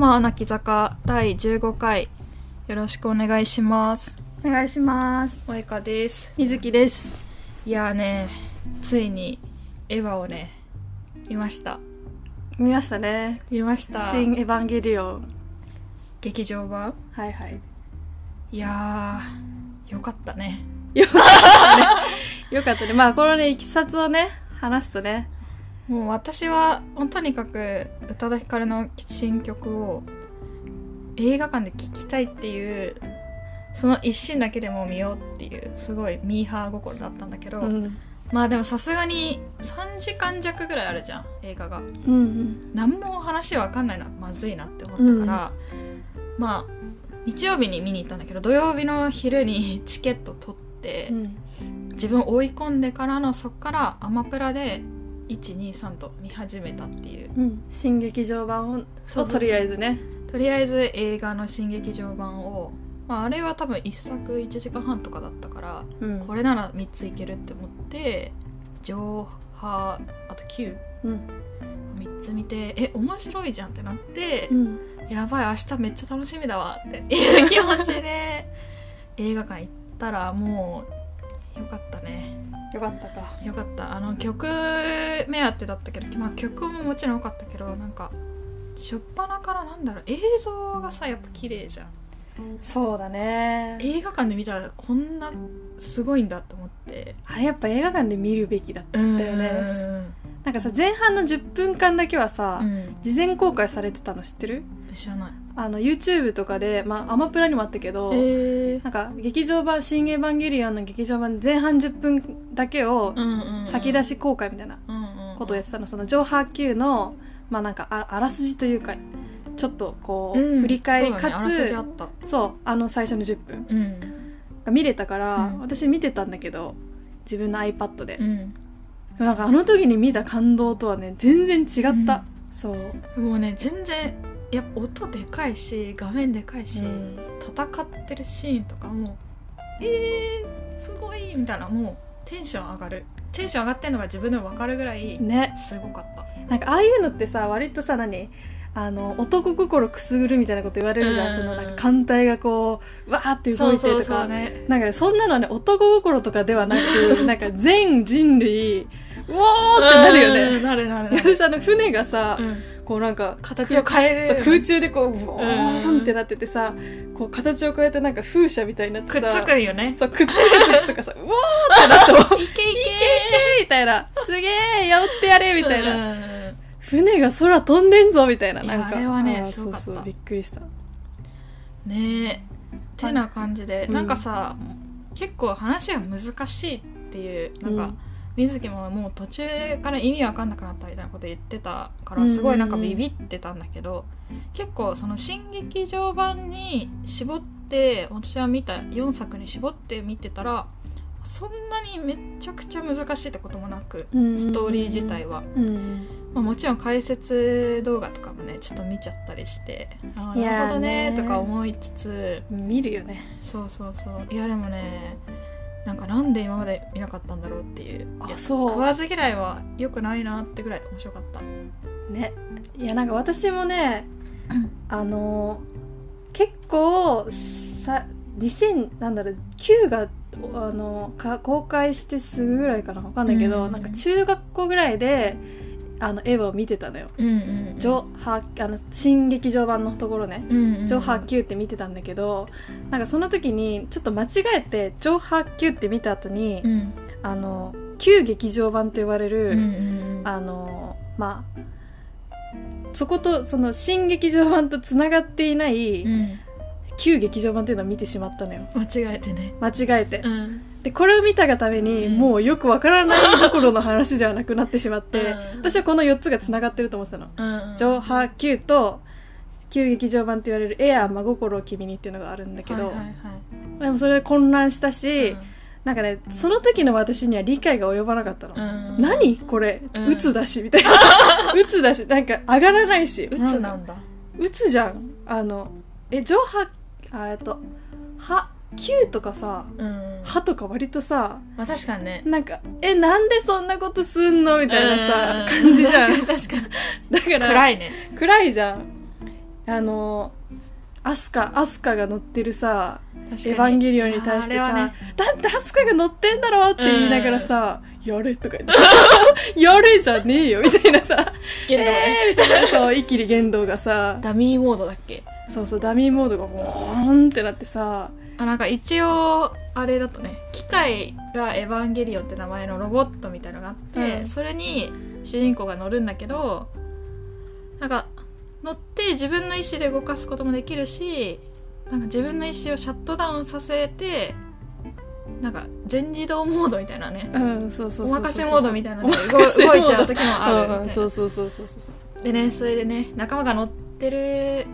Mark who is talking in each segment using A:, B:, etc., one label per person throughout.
A: マは泣き坂第15回よろしくお願いします。
B: お願いします。
A: 萌香です。
B: みずきです。
A: いやーねついにエヴァをね見ました。
B: 見ましたね。
A: 見ました。
B: 新エヴァンゲリオン。
A: 劇場版？
B: はいはい。
A: いやーよかったね。
B: よかったね。よかったね。まあこのねいきさつをね話すとね
A: もう私はとにかく宇多田ヒカルの新曲を映画館で聴きたいっていうその一心だけでも見ようっていうすごいミーハー心だったんだけど、
B: うん。
A: まあでもさすがに3時間弱ぐらいあるじゃん映画が。
B: うんうん。
A: 何も話わかんないのはまずいなって思ったから、まあ日曜日に見に行ったんだけど土曜日の昼にチケット取って、
B: うん。
A: 自分追い込んでからのそっからアマプラで123と見始めたっていう。
B: うん。新劇場版を
A: そう。
B: とりあえずね。
A: とりあえず映画の新劇場版を、まあ、あれは多分1作1時間半とかだったから、
B: うん。
A: これなら3ついけるって思って上波あと93
B: うん。
A: つ見てえ面白いじゃんってなって
B: う、ん。
A: やばい明日めっちゃ楽しみだわっていう気持ちで 映画館行ったらもうよかったね。
B: よかったか。
A: よかった。あの曲目当てだったけど、まあ、曲ももちろん良かったけどなんか初っ端からなんだろう映像がさやっぱ綺麗じゃん。
B: そうだね。
A: 映画館で見たらこんなすごいんだと思って。
B: あれやっぱ映画館で見るべきだった
A: だ
B: よね。なんかさ前半の10分間だけはさ、
A: うん。
B: 事前公開されてたの知ってる？
A: 知らない
B: あの YouTube とかで、まあ、アマプラにもあったけど、
A: え
B: なんか劇場版「新エヴァンゲリオン」の劇場版前半10分だけを先出
A: し
B: し公開みたいなことをやってたの。その上波級のまあなんかああらすじというかちょっとこう、振り返りかつそうあの最初の10分
A: うん。
B: が見れたから、
A: うん。
B: 私見てたんだけど自分の iPad で、で
A: うん。
B: もなんかあの時に見た感動とはね全然違った、
A: うん。
B: そう、
A: もうね全然やっぱ音でかいし画面でかいし、
B: うん。
A: 戦ってるシーンとかもえー、すごいみたいなもうテンション上がる。テンション上がってんのが自分でも分かるぐらい
B: ね。
A: すごかった。
B: なんかああいうのってさ割とさ何？あの男心くすぐるみたいなこと言われるじゃん、
A: うん。
B: そのなんか艦隊がこうわーって動いてとか。
A: ね。
B: なんかねそんなのはね男心とかではなく なんか全人類うおーってなるよね、
A: なるなる、
B: 私あの船がさ、
A: うん
B: こうなんか
A: 形を変える。
B: 空中でこううお
A: う
B: ー
A: ん
B: んってなっててさこう形を変えてなんか風車みたいになってさ
A: くっつくんよね。
B: そうくっつく時とかさうおーってなって も
A: いけい
B: みたいな。すげえやってやれみたいな、
A: な
B: 船が空飛んでんぞみたいななんか。
A: あれはね
B: そうそうびっくりした。
A: ね。えてな感じで、
B: うん。
A: なんかさ結構話が難しいっていうなんか、
B: うん
A: 水木ももう途中から意味わかんなくなったみたいなこと言ってたから
B: うん
A: すごいなんかビビってたんだけど、結構その新劇場版に絞って私は見た4作に絞って見てたらそんなにめちゃくちゃ難しいってこともなくストーリー自体は、
B: うん。
A: まあ、もちろん解説動画とかもねちょっと見ちゃったりしてああなるほどね
B: ね
A: とか思いつつ
B: 見るよね。
A: そうそうそう。いやでもねなんかなんで今まで見なかったんだろうっていう。いや
B: あそう。
A: 食わず嫌いは良くないなってぐらい面白かった。
B: ね。いやなんか私もね あの結構さ2000なんだろう9があのか公開してすぐぐらいかな。わかんないけど、
A: うん。
B: なんか中学校ぐらいであのエヴァを見てたのよ。
A: うんうん
B: 上波あの新劇場版のところね。
A: うんうん
B: 上波級って見てたんだけどなんかその時にちょっと間違えて上波級って見た後に、
A: うん。
B: あの旧劇場版と言われる、
A: うんうん
B: あのまあそことその新劇場版とつながっていない
A: うん。
B: 旧劇場版っていうのを見てしまったのよ。
A: 間違えてね。
B: 間違えて、
A: うん
B: でこれを見たがために、
A: うん。
B: もうよくわからないところの話ではなくなってしまって、
A: うん。
B: 私はこの4つがつながってると思ってたの。
A: うん
B: 上波級と旧劇場版と言われる「エアー真心を君に」っていうのがあるんだけど、
A: はいはいはい。
B: でもそれで混乱したし、
A: うん。
B: なんかねその時の私には理解が及ばなかったの、
A: うん
B: 何これ、
A: うん。
B: うつだしみたいな。うつだしなんか上がらないし。
A: うつなんだ。
B: うつじゃん。あのえ上波あえっとは9とかさ
A: うん。
B: 歯とか割とさ
A: まあ確かにね。
B: なんかえなんでそんなことすんのみたいなさ
A: うん。
B: 感じじゃん。
A: 確かに。確かに
B: だから
A: 暗いね。
B: 暗いじゃん。あのアスカアスカが乗ってるさ「エ
A: 確
B: ヴァンゲリオン」に対してさ、
A: ね
B: だってアスカが乗ってんだろって言いながらさ「やれ」とか言ってさ 「やれじゃねえよ」みたいなさ「
A: 言動ね。
B: えー」みたいなそうイキリ言動がさ
A: ダミーモードだっけ？
B: そうそうダミーモードがボーンってなってさ
A: あなんか一応あれだとね機械がエヴァンゲリオンって名前のロボットみたいのがあって、
B: うん。
A: それに主人公が乗るんだけどなんか乗って自分の意思で動かすこともできるしなんか自分の意思をシャットダウンさせてなんか全自動モードみたいなね
B: うんそうそうそうそう
A: お任せモードみたいなので
B: お
A: 動いちゃう時もある
B: そうそうそうそうそう。
A: でねそれでね仲間が乗ってるエ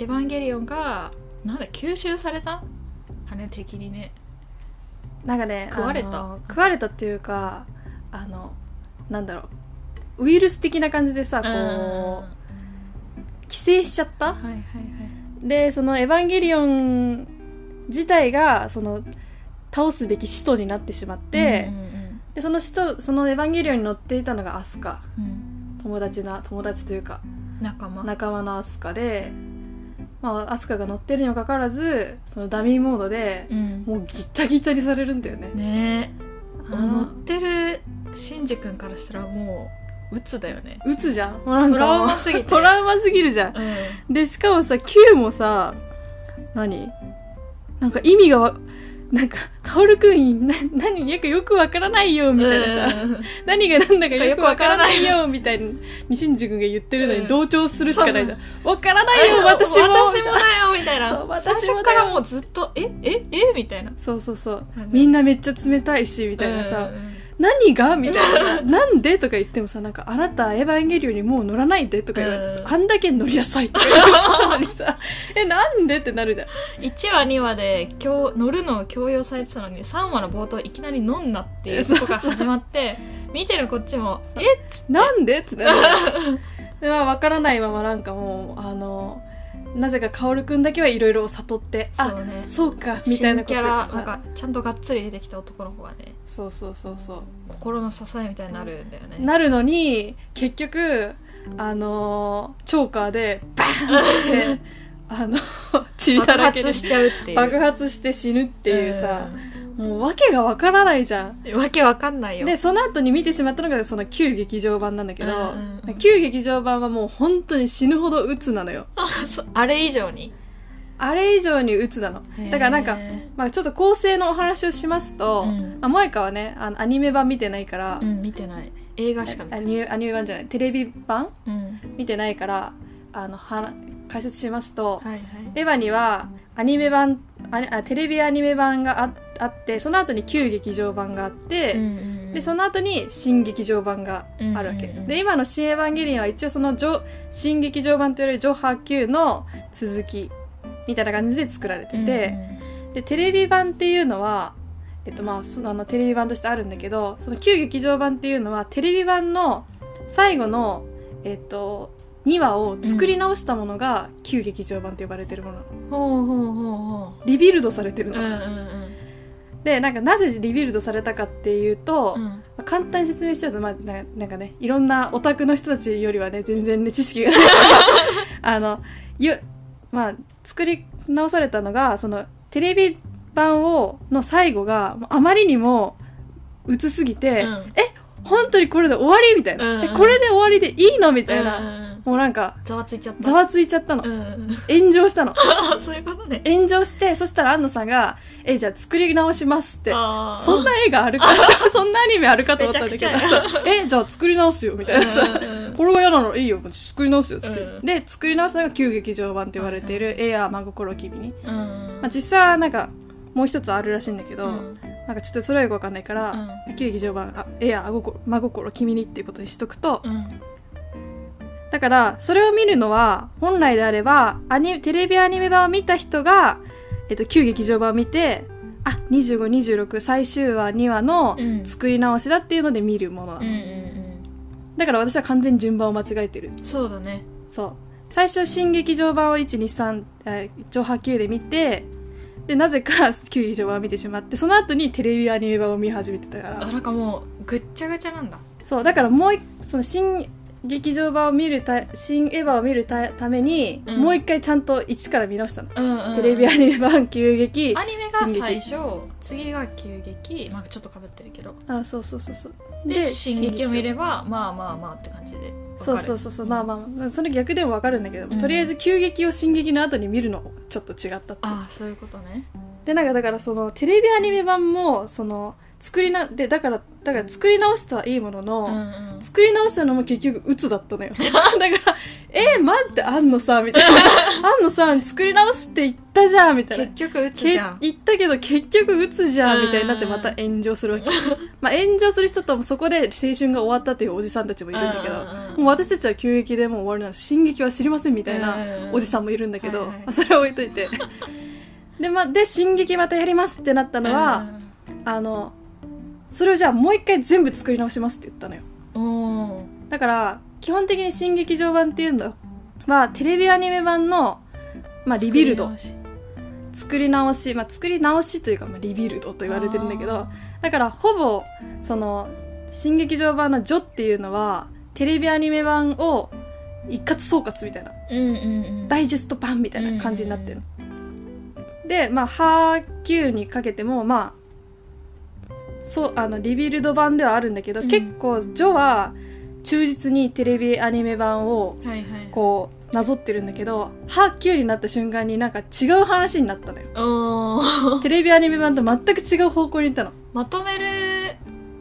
A: ヴァンゲリオンがなんだ吸収されたあれ敵にね。
B: なんかね
A: 食われた？
B: 食われたっていうかあのなんだろう。ウイルス的な感じでさこう寄生しちゃった？
A: はいはいはい。
B: でそのエヴァンゲリオン自体がその倒すべき使徒になってしまって、
A: うんうん
B: でその使徒そのエヴァンゲリオンに乗っていたのがアスカ。
A: うんうん。
B: 友達な友達というか。
A: 仲間。
B: 仲間のアスカで、まあ、アスカが乗ってるにもかかわらずそのダミーモードで
A: うん。
B: もうギッタギタにされるんだよね。
A: ね乗っ
B: の
A: てるシンジ君からしたらもう鬱だよね。
B: 打つじゃん。もうなんか
A: トラウマすぎて。
B: トラウマすぎるじゃん。
A: うん。
B: でしかもさ Q もさ何？なんか意味がわなんか薫くんな何よくよくわからないよみたいなさ、何が何だかよくわからないよみたいにシンジ君が言ってるの
A: うん。
B: に同調するしかないじゃん。わからないよ私も。
A: 私もだよみたいな。
B: そう
A: 最
B: 私も
A: からもうずっとえええみたいな。
B: そうそうそう。
A: うん。
B: みんなめっちゃ冷たいしみたいなさ、何が？みたいな。なんで？とか言ってもさなんかあなたエヴァンゲリオンにもう乗らないでとか言われてさ、
A: うん。
B: あんだけ乗りなさいって言われてたのにさ えなんで？ってなるじゃん。
A: 1話2話で今日乗るのを強要されてたのに3話の冒頭いきなり飲んだっていうとこが始まって見てるこっちもえ
B: なんで？ってなるでまあ分からないままなんかもうあのなぜか薫くんだけはいろいろ悟ってあ
A: そうね。
B: そうかみたいなこと
A: 新キャラ
B: さ
A: なんかちゃんとがっつり出てきた男の子がね。
B: そうそうそうそう。
A: 心の支えみたいになるんだよね。
B: なるのに結局あのーチョーカーでバーンって あの血だ
A: 爆
B: らけで
A: 発しちゃうっていう。
B: 爆発して死ぬっていうさ、もう訳がわからないじゃん。
A: うんわけわかんないよ。
B: でその後に見てしまったのがその旧劇場版なんだけど、
A: うんうんうん。
B: 旧劇場版はもう本当に死ぬほど鬱なのよ。
A: あそうあれ以上に？
B: あれ以上に鬱なの。だからなんか、まあ、ちょっと構成のお話をしますと、
A: うん。
B: まあ、萌香はねあのアニメ版見てないから、
A: うん見てない。映画しか見てない。
B: アニメアニメ版じゃない。テレビ版？
A: うん。
B: 見てないからあのは解説しますと、
A: はいはい。
B: エヴァにはアニメ版ああテレビアニメ版がああってその後に旧劇場版があって、
A: うんうん
B: でその後に新劇場版があるわけ、
A: うん。うんうん
B: で今の「新エヴァンゲリオン」は一応その新劇場版といわれる「ジョハ Q」の続きみたいな感じで作られてて、
A: うん
B: でテレビ版っていうのは、えっとまあ、そのあのテレビ版としてあるんだけどその旧劇場版っていうのはテレビ版の最後の、えっと、2話を作り直したものが旧劇場版と呼ばれてるもの
A: ほうほうほうほ
B: リビルドされてるの、
A: ううんうん
B: でなんかなぜリビルドされたかっていうと、
A: うん。
B: まあ簡単に説明しちゃうと、まあ、ななんかねいろんなオタクの人たちよりはね全然ね知識がない。あのゆ、まあ、作り直されたのがそのテレビ版をの最後があまりにも薄すぎて、
A: うん。
B: え本当にこれで終わり？みたいな、
A: うんうん。
B: えこれで終わりでいいの？みたいな、もうなんか
A: ざわついちゃった。
B: ざわついちゃったの、炎上したの。
A: あ そういうことね。
B: 炎上してそしたら安野さんが「えじゃあ作り直します」って。そんな映画あるか そんなアニメあるかと思ったんだけどえじゃあ作り直すよみたいな。さ、
A: うんうん。
B: これが嫌なの？いいよ。作り直すよって、
A: うん。
B: で作り直したのが旧劇場版って言われている「エアー真心君に」まあ、実際はなんかもう一つあるらしいんだけど、
A: うん。
B: なんかちょっとそれはよくわかんないから、旧劇場版あ「エアー真心真心君に」っていうことにしとくと、
A: うん
B: だからそれを見るのは本来であればアニテレビアニメ版を見た人が、えっと、旧劇場版を見てあ2526最終話2話の
A: うん。
B: 作り直しだっていうので見るものなの、
A: うんうん
B: だから私は完全に順番を間違えてる。
A: うんそうだね。
B: そう。最初新劇場版を123上波級で見てでなぜか 旧劇場版を見てしまってその後にテレビアニメ版を見始めてたから。
A: あなんかもうぐっちゃぐちゃなんだ。
B: そう。だからもう一その新劇場版を見るた新エヴァを見るたために、
A: うん。
B: もう一回ちゃんと一から見直したの、
A: うんうん
B: テレビアニメ版急激。
A: アニメが最初次が急激。まあちょっとかぶってるけど。
B: あそうそうそうそう。
A: で進撃を見れ
B: ば
A: ばまあまあまあって感じで
B: そうそうそうそう。まあまあその逆でも分かるんだけど、
A: うん。
B: とりあえず急激を進撃の後に見るのちょっと違ったって
A: ああそういうことね。
B: でなんかだからそのテレビアニメ版もその作りなでだからだから作り直したはいいものの、
A: うんうん。
B: 作り直したのも結局鬱だったのよ。だから「えー、待ってあんのさ」みたいな「あんのさん作り直すって言ったじゃん」みたいな。
A: 結局打つ
B: け
A: じゃん。
B: 言ったけど結局鬱じゃん
A: うん
B: みたいになってまた炎上するわけ。まあ炎上する人ともそこで青春が終わったっていうおじさんたちもいるんだけどもう私たちは急激でもう終わりなの進撃は知りませんみたいな
A: うん
B: おじさんもいるんだけど、
A: はいはい
B: まあそれは置いといて。で,、まあ、で進撃またやりますってなったのは、あのそれをじゃあもう一回全部作り直しますって言ったのよ。だから基本的に新劇場版っていうのはテレビアニメ版の、まあ、リビルド。
A: 作り直し
B: 作り直し、まあ、作り直しというか、まあ、リビルドと言われてるんだけど
A: あ
B: だからほぼその新劇場版の「序」っていうのはテレビアニメ版を一括総括みたいな。
A: ーうんうんうん。
B: ダイジェスト版みたいな感じになってるの、でまあ「破 Q」にかけてもまあそうあのリビルド版ではあるんだけど、
A: うん。
B: 結構「序」は忠実にテレビアニメ版を
A: はいはい。
B: こうなぞってるんだけど「ハーキュー」になった瞬間になんか違う話になったのよ。テレビアニメ版と全く違う方向に行ったの。
A: まとめる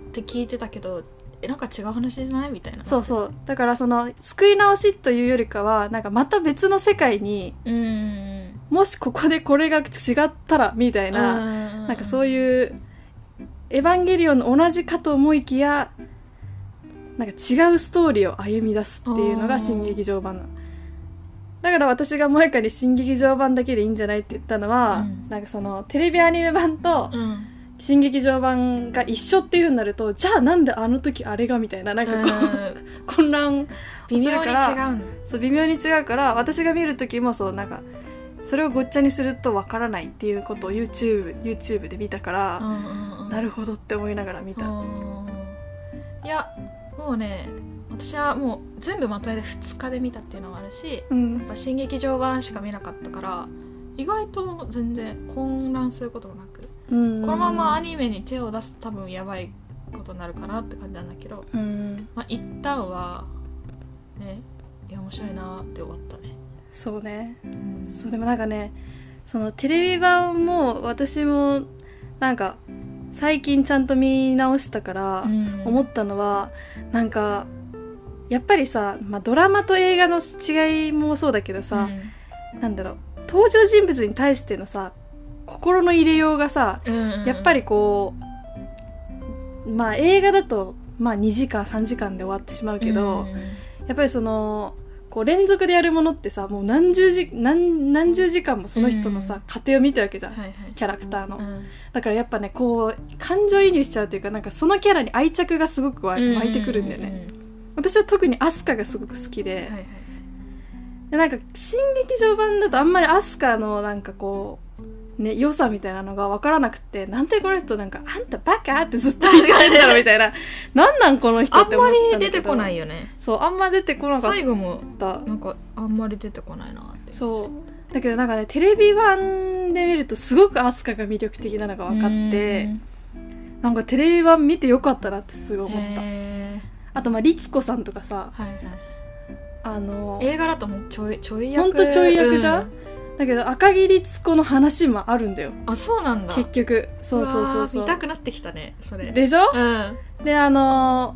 A: って聞いてたけどえなんか違う話じゃないみたいな。
B: そうそう。だからその作り直しというよりかはなんかまた別の世界に
A: うん。うん
B: もしここでこれが違ったらみたいな、
A: な
B: なんかそういう「エヴァンゲリオン」の同じかと思いきやなんか違うストーリーを歩み出すっていうのが新劇場版だから私が萌香に新劇場版だけでいいんじゃないって言ったのは、
A: うん。
B: なんかそのテレビアニメ版と
A: うん。
B: 新劇場版が一緒っていうになるとじゃあなんであの時あれがみたいななんかこう、
A: うん。
B: 混乱
A: 微妙に違う
B: そう微妙に違うから私が見る時もそうなんかそれをごっちゃにするとわからないっていうことを YouTube, YouTube で見たから、なるほどって思いながら見た、
A: いやもうね私はもう全部まとめて2日で見たっていうのもあるしや
B: うん。
A: っぱ新劇場版しか見なかったから意外と全然混乱することもなく
B: うん。
A: このままアニメに手を出すと多分やばいことになるかなって感じなんだけど
B: うん。
A: まあ一旦はねいや面白いなって終わったね
B: そうね。
A: うん。
B: そうでもなんかねそのテレビ版も私もなんか最近ちゃんと見直したから思ったのは、なんかやっぱりさ、まあ、ドラマと映画の違いもそうだけどさ、なんだろう登場人物に対してのさ心の入れようがさやっぱりこうまあ映画だとまあ2時間3時間で終わってしまうけど、やっぱりそのこう連続でやるものってさもう何十時何何十時間もその人のさ、
A: うん。
B: 過程を見てるわけじゃん、
A: はいはい。
B: キャラクターの、
A: うん。
B: だからやっぱねこう感情移入しちゃうというかなんかそのキャラに愛着がすごく湧湧いてくるんだよね、私は特にアスカがすごく好きで,、
A: はいはい
B: でなんか新劇場版だとあんまりアスカのなんかこうね良さみたいなのが分からなくてなんでこの人なんかあんたバカってずっと言ってるやろみたいな。なんなんこの人
A: あん
B: って思っ
A: ま
B: たんだけど。
A: り出てこないよね。
B: そうあんま出てこなかっ
A: 最後も
B: た
A: なんかあんまり出てこないなって。
B: そう。だけどなんかねテレビ版で見るとすごくアスカが魅力的なのが分かってなんかテレビ版見てよかったなってすごい思った。
A: へ
B: あとまあ律子さんとかさ
A: ーはいはい。
B: あの
A: 映画だともうちょいちょい役
B: ほんとちょい役じゃん？
A: う
B: だけど赤木律子の話もあるんだよ。
A: あそうなんだ。
B: 結局。そうそうそうそう。
A: たくなってきたねそれ。
B: でしょ？
A: うん。うん
B: であの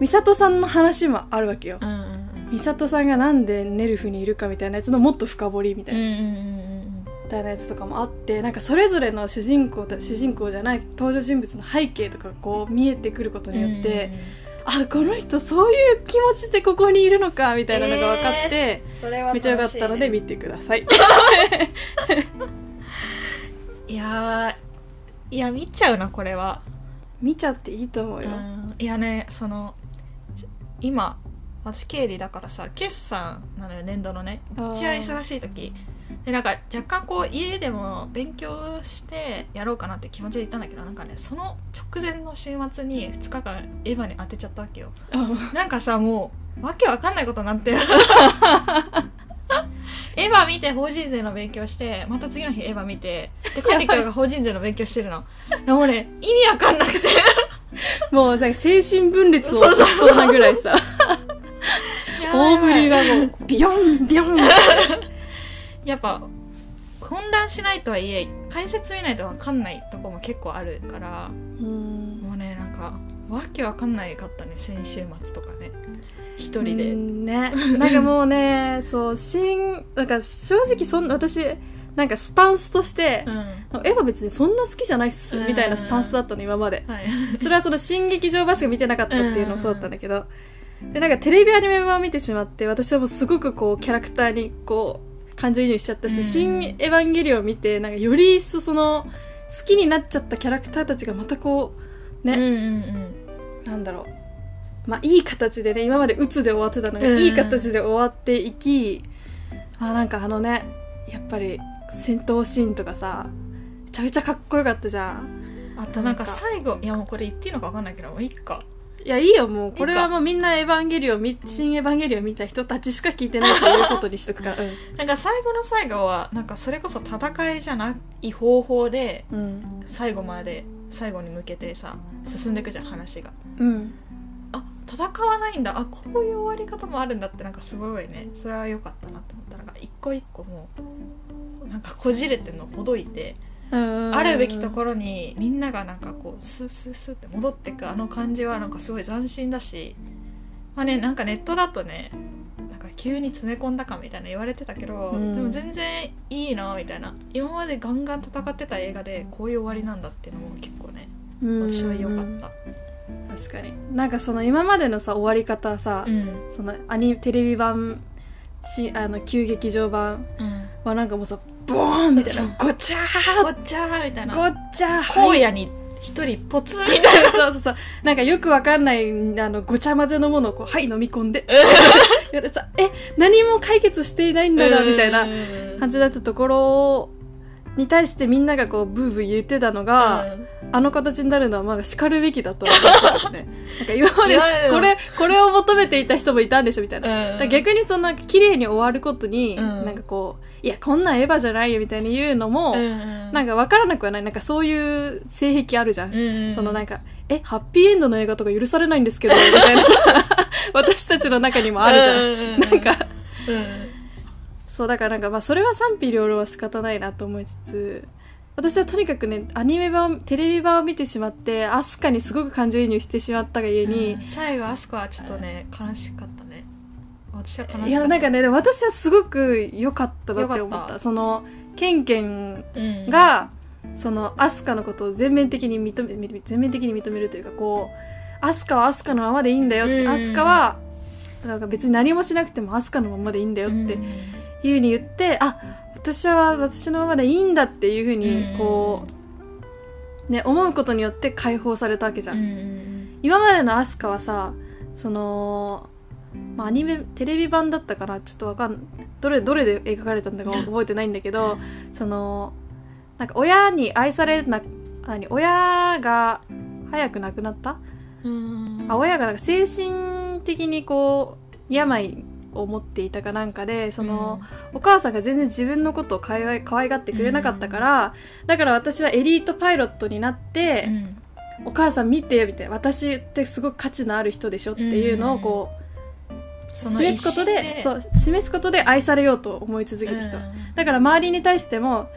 B: 美里さんの話もあるわけよ。
A: うんうん
B: 美里さんがなんでネルフにいるかみたいなやつのもっと深掘りみたいな、
A: うんうんうん
B: みたいなやつとかもあってなんかそれぞれの主人公と主人公じゃない登場人物の背景とかがこう見えてくること
A: うん
B: によって、あこの人そういう気持ちでここにいるのかみたいなのが分かって、
A: それは
B: めっちゃよかったので見てください。
A: いやーいや見ちゃうなこれは。
B: 見ちゃっていいと思うよ、
A: うんいやねその今私経理だからさ決算なのよ年度のね。
B: あー。
A: 一番忙しい時でなんか若干こう家でも勉強してやろうかなって気持ちで行ったんだけどなんかねその直前の週末に2日間エヴァに当てちゃったわけよ。なんかさもうわけわかんないことになって。エヴァ見て法人税の勉強してまた次の日エヴァ見てで帰ってきたら法人税の勉強してるの。でもね意味わかんなくて。
B: もうさ精神分裂を起こしそう。なぐらいさ。大振りがもうビヨンビヨン
A: やっぱ混乱しないとはいえ解説見ないとわかんないとこも結構あるから
B: うん。
A: もうねなんかわけわかんないかったね先週末とかね。一人
B: う
A: で
B: んね。なんかもうね そう新なんか正直そん私なんかスタンスとして
A: う、ん。
B: エヴァ別にそんな好きじゃないっす
A: うん。
B: みたいなスタンスだったの今まで。
A: はい。
B: それはその新劇場版しか見てなかったっていうのもそうだったんだけど。でなんかテレビアニメ版を見てしまって私はもうすごくこうキャラクターにこう感情移入しちゃったし、
A: うん。
B: 新エヴァンゲリオンを見てなんかより一層その好きになっちゃったキャラクターたちがまたこうね、
A: うんうん
B: なんだろう。まあいい形でね今まで鬱で終わってたのが、
A: うん。
B: いい形で終わっていきあなんかあのねやっぱり戦闘シーンとかさめちゃめちゃかっこよかったじゃん。
A: うんあとなんか。最後いやもうこれ言っていいのかわかんないけどもういっか
B: いやいいよもう。これはもうみんなエヴァンゲリオンみ新エヴァンゲリオン見た人たちしか聞いてないということにしとくから。
A: なんか最後の最後はなんかそれこそ戦いじゃない方法で
B: うんうん
A: 最後まで最後に向けてさ進んでいくじゃん話が。
B: うん。
A: あ戦わないんだ。あこういう終わり方もあるんだってなんかすごいね。それは良かったなって思った。なんか一個一個もうなんかこじれてんのほどいてあるべきところにみんながなんかこうスースースーって戻ってくあの感じはなんかすごい斬新だしまあねなんかネットだとねなんか急に詰め込んだかみたいな言われてたけど、
B: うん。
A: でも全然いいなみたいな。今までガンガン戦ってた映画でこういう終わりなんだっていうのも結構ね
B: うん。
A: 私は良かった。
B: 確かに。なんかその今までのさ終わり方はさ、
A: うん。
B: そのアニテレビ版しあの旧劇場版
A: うん。
B: はなんかもうさボーンみたいなごちゃ
A: ごっちゃーみたいな。
B: ーごっちゃー
A: 荒野に一人ポツンみたいな。
B: そうそうそう。なんかよくわかんないあのごちゃ混ぜのものをこうはい飲み込んで。え何も解決していないんだがみたいな感じだったところに対してみんながこうブーブー言ってたのが、あの形になるのはまだ叱るべきだと思ってたね。なんか今までこれこれを求めていた人もいたんでしょみたいな、
A: うん。
B: 逆にそんな綺麗に終わることに、
A: うん。
B: なんかこういやこんなんエヴァじゃないよみたいに言うのも、
A: うん
B: なんか分からなくはない。なんかそういう性癖あるじゃん、
A: うん
B: そのなんかえハッピーエンドの映画とか許されないんですけどみたいなさ 私たちの中にもあるじゃん、
A: うん。
B: なんか
A: うん
B: そうだからなんかまあそれは賛否両論は仕方ないなと思いつつ私はとにかくねアニメ版テレビ版を見てしまってアスカにすごく感情移入してしまったがゆえに、
A: 最後あそこはちょっとね悲しかったね。私は悲しかった。
B: いやなんかねでも私はすごく良かったなって思っ
A: た。た。
B: そのケンケン
A: うん。
B: が、そのアスカのことを全面的に認めみ全面的に認めるというかこうアスカはアスカのままでいいんだよって、
A: うん。
B: アスカはなんか別に何もしなくてもアスカのままでいいんだよっていうふうに言って、あ私は私のままでいいんだっていうふうにこう、ね思うことによって解放されたわけじゃん、今までのアスカはさその、まあ、アニメテレビ版だったかな。ちょっとわかんどれどれで描かれたんだか 覚えてないんだけどそのなんか親に愛されな何親が早く亡くなった？
A: うん。
B: あ親がなんか精神的にこう病を持っていたかなんかでその、お母さんが全然自分のことをかわい可愛がってくれなかったから、だから私はエリートパイロットになって、
A: うん。
B: お母さん見てみたいな私ってすごく価値のある人でしょっていうのをこう、示すことで
A: 一
B: そう示すことで愛されようと思い続ける人、だから周りに対しても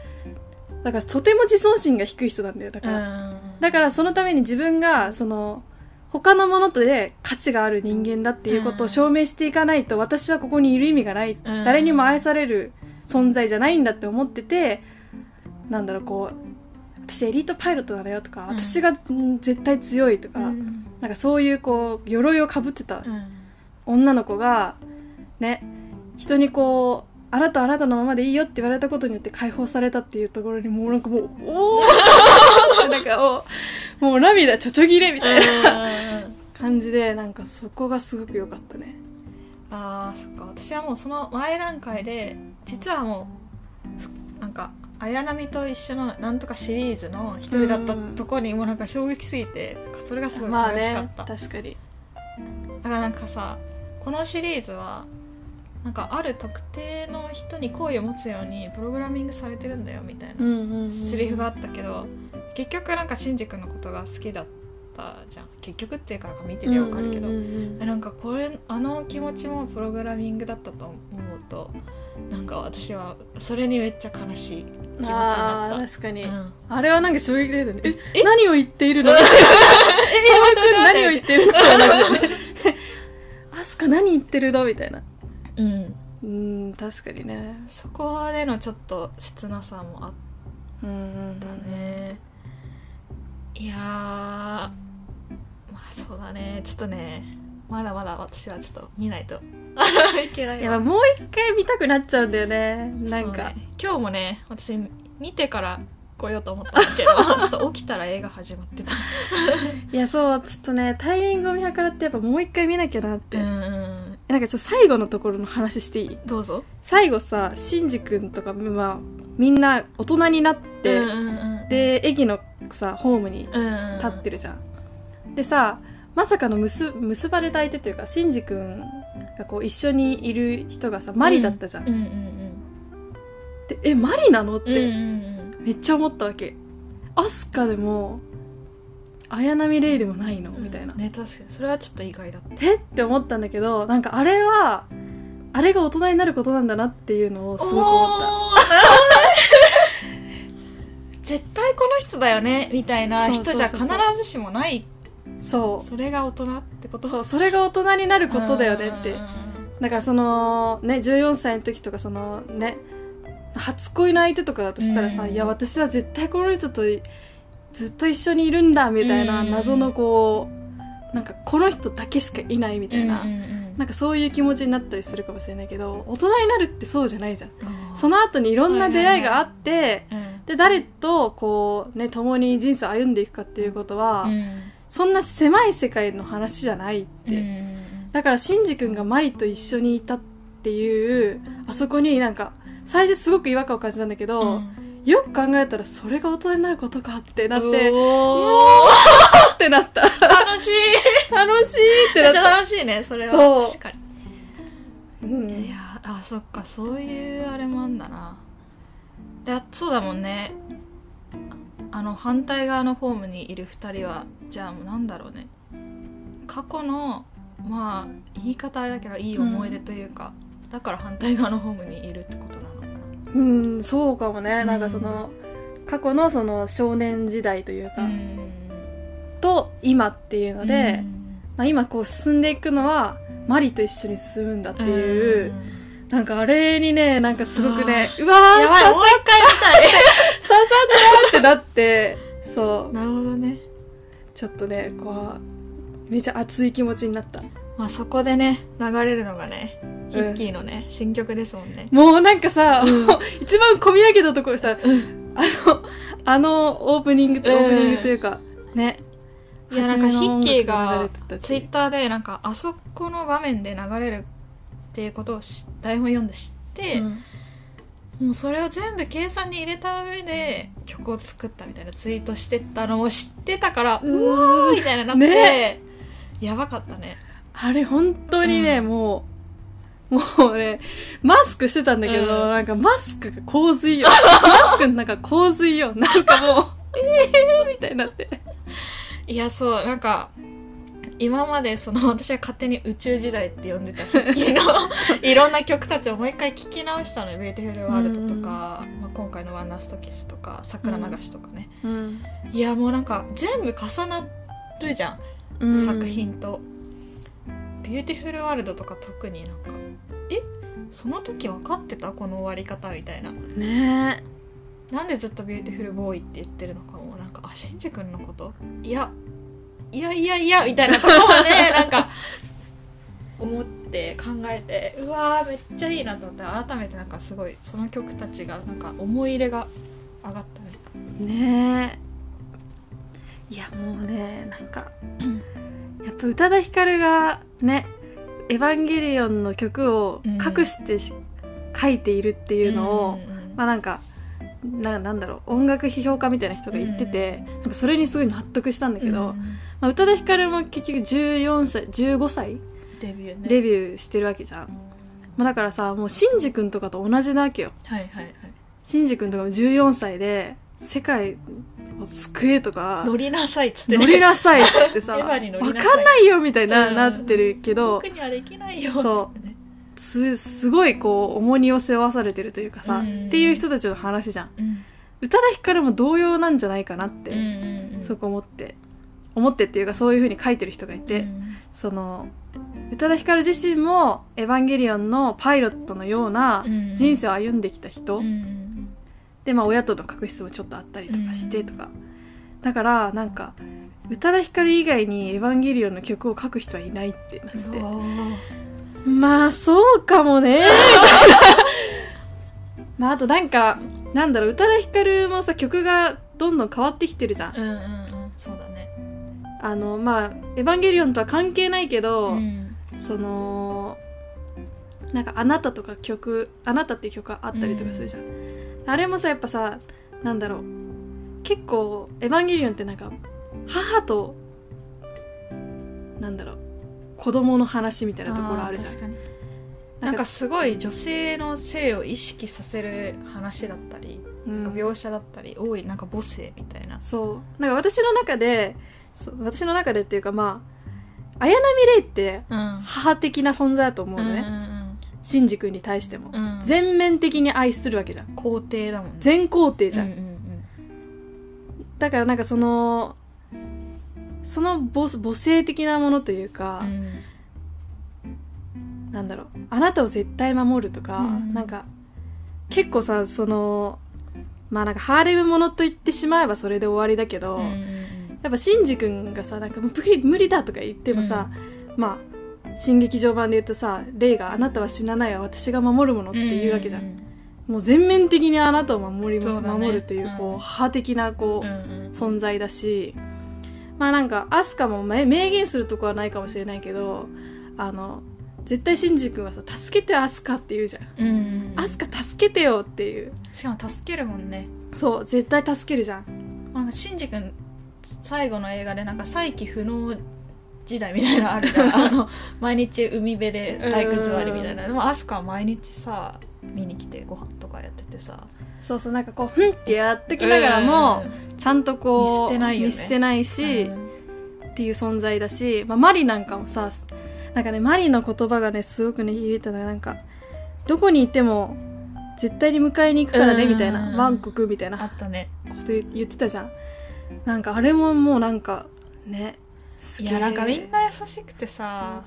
B: だからとても自尊心が低い人なんだよだから、だからそのために自分がその他のものとで価値がある人間だっていうことを証明していかないと、私はここにいる意味がない、
A: うん。
B: 誰にも愛される存在じゃないんだって思っててなんだろうこう私エリートパイロットだよとか、
A: うん。
B: 私がうん絶対強いとか、
A: うん。
B: なんかそういうこう鎧をかぶってた
A: うん。
B: 女の子がね人にこうあなたはあなたのままでいいよって言われたことによって解放されたっていうところにもうなんかもう おおなんかもうもう涙ちょちょぎれみたいな感じでなんかそこがすごく良かったね。
A: あーそっか。私はもうその前段階で実はもう綾波と一緒のなんとかシリーズの一人だったとこにもうなんか衝撃すぎてなんかそれがすごい
B: まあ
A: 嬉しかっ
B: ね
A: た、
B: 確かに。
A: だからなんかさこのシリーズはなんかある特定の人に好意を持つようにプログラミングされてるんだよみたいな
B: ん
A: セリフがあったけど結局なんかシンジ君のことが好きだったじゃん。結局っていうか見てりゃわかるけど、なんかこれあの気持ちもプログラミングだったと思うとなんか私はそれにめっちゃ悲しい気持ちになっ
B: 確かに、
A: た。うん。
B: あれはなんか衝撃ですよね。え？何を言っているの？
A: え？って
B: 何を言ってるの アスカ何言ってるの？みたいな
A: うん。
B: うん確かにね。
A: そこでのちょっと切なさもあったね。いやーまあそうだね。ちょっとねまだまだ私はちょっと見ないと。いけないわ。
B: やもう一回見たくなっちゃうんだよね。なんか、
A: ね。今日もね私見てから来ようと思ったんだけど ちょっと起きたら映画始まってた。
B: いやそうちょっとねタイミングを見計らってやっぱもう一回見なきゃなって、
A: うんうん
B: なんかちょっと最後のところの話していい？
A: どうぞ。
B: 最後さシンジ君とか、まあ、みんな大人になって、
A: うんうんうん、
B: で駅のさホームに
A: うんうん、
B: 立ってるじゃん、でさまさかの結結ばれた相手というかシンジ君がこう一緒にいる人がさマリだったじゃん、
A: うんうんうん
B: でえマリなの？っ
A: うんうん
B: てめっちゃ思ったわけ。アスカでも綾波レイでもないの？
A: うん。
B: みたいな、
A: ね確かに。それはちょっと意外だった。
B: え？って思ったんだけどなんかあれはあれが大人になることなんだなっていうのをすごく思った。
A: 絶対この人だよねみたいな人じゃ必ずしもない
B: そう。
A: それが大人ってこと？
B: そうそれが大人になることだよねって。だからそのね14歳の時とかそのね初恋の相手とかだとしたらさ、
A: うん。
B: いや私は絶対この人とずっと一緒にいるんだみたいな
A: うん。
B: 謎のこうなんかこの人だけしかいないみたいな、なんかそういう気持ちになったりするかもしれないけど大人になるってそうじゃないじゃん。その後にいろんな出会いがあって、
A: うん
B: で誰とこうね共に人生を歩んでいくかっていうことは、
A: うん。
B: そんな狭い世界の話じゃないって、
A: うん
B: だからシンジ君がマリと一緒にいたっていうあそこになんか最初すごく違和感を感じたんだけど、
A: うん
B: よく考えたらそれが大人になることかってなって
A: おー。
B: ってなった。
A: 楽しい。
B: 楽しいってなった、
A: めっちゃ楽しいねそれは。
B: そう。
A: 確かに。
B: うん。
A: いやあそっかそういうあれもあんだな。でそうだもんね。あの反対側のホームにいる2人はじゃあもうなんだろうね。過去のまあ言い方あれだけどいい思い出というか、だから反対側のホームにいるってことなの
B: うんそうかもね、
A: うん。
B: なんかその過去のその少年時代というか、
A: うん。
B: と今っていうので、
A: うん。
B: まあ、今こう進んでいくのはマリと一緒に進むんだっていう、
A: ん。
B: なんかあれにねなんかすごくね
A: あ
B: うわー
A: やばい
B: さ
A: もう一回見たい。
B: 刺さったってなってそう。
A: なるほどね。
B: ちょっとねこうめちゃ熱い気持ちになった。
A: まあそこでね流れるのがね
B: うん
A: ヒッキーのね、新曲ですもんね。
B: もうなんかさ、
A: うん。
B: 一番込み上げたところさ、あのあのオープニング、
A: うん。
B: オープニングというかね。
A: いやなんかヒッキーがツイッ
B: ッ
A: ターでなんかあそこの場面で流れるっていうことをし台本読んで知って、もうそれを全部計算に入れた上で曲を作ったみたいなツイートしてたのを知ってたから、うわーみたいななって、
B: ね。
A: やばかったね。
B: あれ本当にね、
A: うん。
B: もうもうねマスクしてたんだけど、
A: うん。
B: なんかマスクが洪水よ。マスクの中洪水よ。なんかもう。ええーみたいになって。
A: いやそうなんか今までその私は勝手に宇宙時代って呼んでたヒッキーの いろんな曲たちをもう一回聴き直したのよ「Beautiful World」とか、まあ、今回の「One Last Kiss」とか「桜流し」とかね、
B: うん。
A: いやもうなんか全部重なるじゃん、
B: うん。
A: 作品と「Beautiful World」とか特になんかえその時分かってたこの終わり方みたいな。
B: ね
A: なんでずっと beautiful boy って言ってるのかも。なんかあシンジ君のこと？いやいやいやいやみたいなところまで なんか思って考えてうわーめっちゃいいなと思って改めてなんかすごいその曲たちがなんか思い入れが上がったね。
B: ねえ。いやもうねなんかやっぱ宇多田ヒカルがね「エヴァンゲリオン」の曲を隠してし書いているっていうのを、
A: んん。ん
B: まあなんかななんだろう音楽批評家みたいな人が言ってて、なんかそれにすごい納得したんだけど、
A: うん。
B: まあ、宇多田ヒカルも結局14歳15歳
A: デビューね。
B: デビューしてるわけじゃん、まあ、だからさもうシンジ君とかと同じなわけよ。
A: はいはいはい。
B: シンジ君とかも14歳で世界を救えとか
A: 乗りなさいっつって
B: 乗りなさいっつってさ
A: エヴァに乗り
B: わ
A: なさい。
B: かんないよみたいな、
A: うん
B: なってるけど
A: 僕にはできないよっつってね。
B: すすごいこう重荷を背負わされてるというかさ、
A: うん。
B: っていう人たちの話じゃん。
A: うん。
B: 宇多田ヒカルも同様なんじゃないかなって、
A: うんうんうん。
B: そこ思って思ってっていうかそういうふうに書いてる人がいて、
A: うん。
B: その宇多田ヒカル自身も「エヴァンゲリオン」のパイロットのような
A: うん。
B: 人生を歩んできた人、
A: うんうん
B: でまあ親との確執もちょっとあったりとかしてとか、だからなんか宇多田ヒカル以外に「エヴァンゲリオン」の曲を書く人はいないってなって。て
A: うん
B: まあそうかもね。まああとなんかなんだろう宇多田ヒカルもさ曲がどんどん変わってきてるじゃん、
A: うんうんうん。そうだね。
B: あのまあ「エヴァンゲリオン」とは関係ないけど、
A: うん。
B: そのなんか「あなた」とか曲「あなた」っていう曲があったりとかするじゃん、あれもさやっぱさなんだろう。結構「エヴァンゲリオン」ってなんか母となんだろう。子供の話みたいなところあるじゃん。
A: なんかすごい女性の性を意識させる話だったり、
B: うん。
A: なんか描写だったり多いなんか母性みたいな。
B: そう。なんか私の中で私の中でっていうかまあ綾波レイって
A: うん。
B: 母的な存在だと思うのね、
A: ん
B: シンジ君に対しても、
A: うん。うん
B: 全面的に愛するわけじゃん。
A: 肯定だもんね。
B: 全肯定じゃん、
A: うんうん
B: だからなんかそのその母母性的なものというか
A: う、ん。
B: なんだろうあなたを絶対守るとか、
A: うん。
B: なんか結構さそのまあなんかハーレムものと言ってしまえばそれで終わりだけど、
A: うんうん
B: やっぱシンジ君がさなんか無理無理だとか言ってもさ、まあ新劇場版で言うとさレイが「あなたは死なないわ私が守るもの」って言うわけじゃん、
A: ん
B: もう全面的にあなたを守ります、
A: ね。
B: 守るというこう、
A: うん。
B: 母的なこう、
A: うんうん
B: 存在だし。まあなんかアスカもめ明言するとこはないかもしれないけどあの絶対シンジ君はさ「助けてアスカ」って言うじゃん。
A: うんうんうん「
B: アスカ助けてよ」っていう。
A: しかも助けるもんね。
B: そう絶対助けるじゃん。
A: なんかシンジ君最後の映画でなんか再起不能時代みたいなのあるじゃん。あの毎日海辺で体育座りみたいな。でもアスカは毎日さ見に来てご飯とかやっててさ。
B: そうそうなんかこう「ふん」ってやっときながらも、ちゃんとこう
A: 見捨てないよね。
B: 見捨てないし、
A: うん。
B: っていう存在だし、まあ、マリなんかもさなんかねマリの言葉がねすごくね言えたのがなんかどこにいても絶対に迎えに行くからね
A: うん。
B: みたいな。バンコクみたい
A: あ
B: な
A: ったね。
B: こと言ってたじゃん。なんかあれももうなんかね
A: いやなんかみんな優しくてさ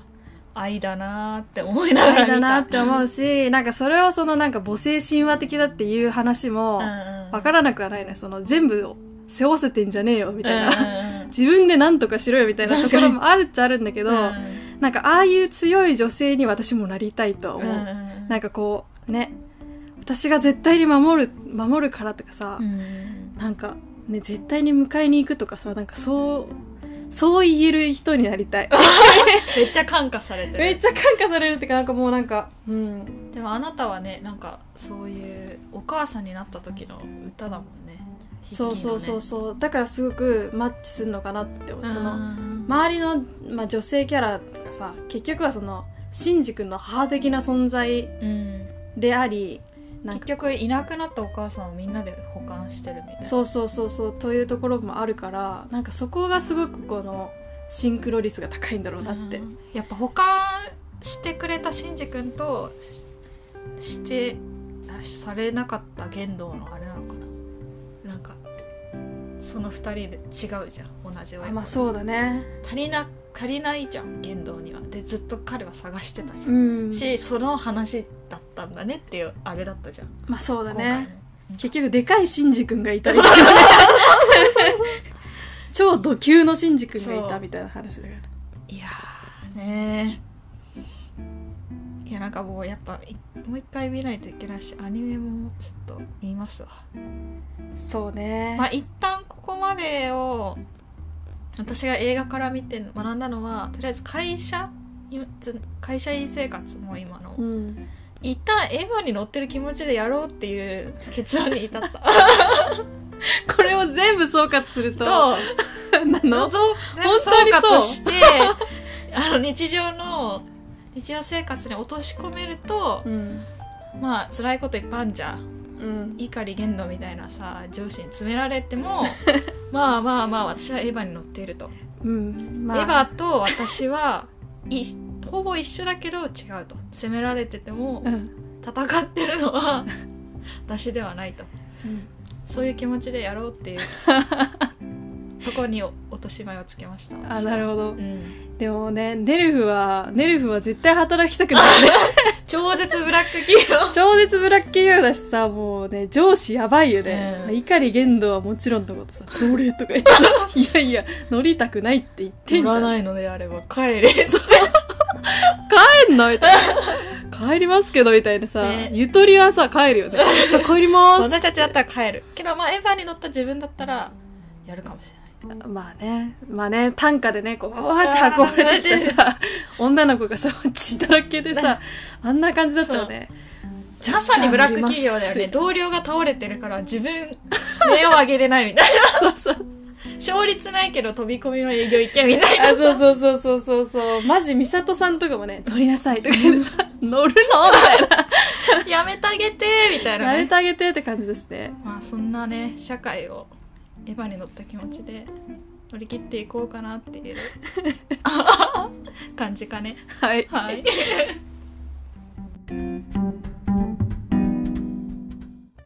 A: 愛だなーって思いながら見た。
B: だなって思うしなんかそれをそのなんか母性神話的だっていう話も
A: 分
B: わからなくはないねその全部を背負わせてんじゃねえよみたいな、
A: な
B: 自分で何とかしろよみたいなところもあるっちゃあるんだけど、なんかああいう強い女性に私もなりたいとは思う、なんかこうね私が絶対に守る守るからとかさ、なんかね絶対に迎えに行くとかさなんかそうそう言える人になりたい。
A: めっちゃ感化されてる。
B: めっちゃ感化されるってかなんかもうなんかうん。
A: でもあなたはねなんかそういうお母さんになった時の歌だもんね。
B: そうそうそうそう。だからすごくマッチするのかなって思う、その
A: の
B: 周りの、まあ、女性キャラがさ結局はそのシンジ君の母的な存在
A: うん。
B: でありなんか
A: 結局いなくなったお母さんをみんなで保管してるみたいな。
B: そうそうそうそうというところもあるからなんかそこがすごくこのシンクロ率が高いんだろうなって、
A: うん。やっぱ保管してくれたシンジ君とししてされなかった言動のあれなのかな。なんかその二人で違うじゃん同じ親
B: まあそうだね。
A: 足りな足りないじゃん言動には。でずっと彼は探してたじゃ、
B: うん。ん
A: しその話だったんだねっていうあれだったじゃん。
B: まあそうだね。結局でかいシンジ君がいたり 超ド級のシンジ君がいたみたいな話だから。
A: いやーねー。いやなんかもうやっぱいもう一回見ないといけないしアニメもちょっと見ますわ。
B: そうね、
A: まあ一旦ここまでを私が映画から見て学んだのはとりあえず会社会社員生活も今の
B: うん。
A: 一旦エヴァに乗ってる気持ちでやろうっていう結論に至った。
B: これを全部総括すると
A: と
B: な の？本当にそう？
A: 括して あの日常の日常生活に落とし込めると
B: うん。
A: まあ辛いこといっぱいあんじゃん
B: うん
A: 怒り言動みたいなさ上司に詰められても まあまあまあ私はエヴァに乗っていると、
B: うん。まあ。
A: エヴァと私はいほぼ一緒だけど違うと。責められてても
B: うん。
A: 戦ってるのは 私ではないと。そういう気持ちでやろうっていう とこに落とし前をつけました？
B: あなるほど。
A: うん、
B: でもねネルフはネルフは絶対働きたくない。ね
A: 超絶ブラック企業。
B: 超絶ブラック企業だしさもうね上司やばいよね、
A: うん。
B: 怒り言動はもちろんのことさ。乗れとか言ってさ。いやいや乗りたくないって言ってんじゃん。
A: 乗らないのであれば帰れ。
B: 帰んのみたい。な帰りますけどみたいなさ、
A: ね。
B: ゆとりはさ帰るよね。じゃあ帰ります。
A: 私たちだったら帰る。けどまあエヴァに乗った自分だったらやるかもしれない
B: まあね。まあね担架でねこうわーって運ばれてきてさ 女の子がさ血だらけでさあんな感じだったよね。
A: まさにブラック企業だよね同僚が倒れてるから自分目を上げれないみたい
B: そうそう。
A: な勝率ないけど飛び込みの営業行けみたいな。
B: あそうそうそうそうそう。そうマジ美里さんとかもね乗りなさいとか言ってさ。乗るの？みたいな
A: やめてあげてみたいな、ね。
B: やめて、あげてって感じですね。
A: まあそんなね社会をエヴァに乗った気持ちで乗り切っていこうかなっていう 感じかね。
B: はい、
A: はい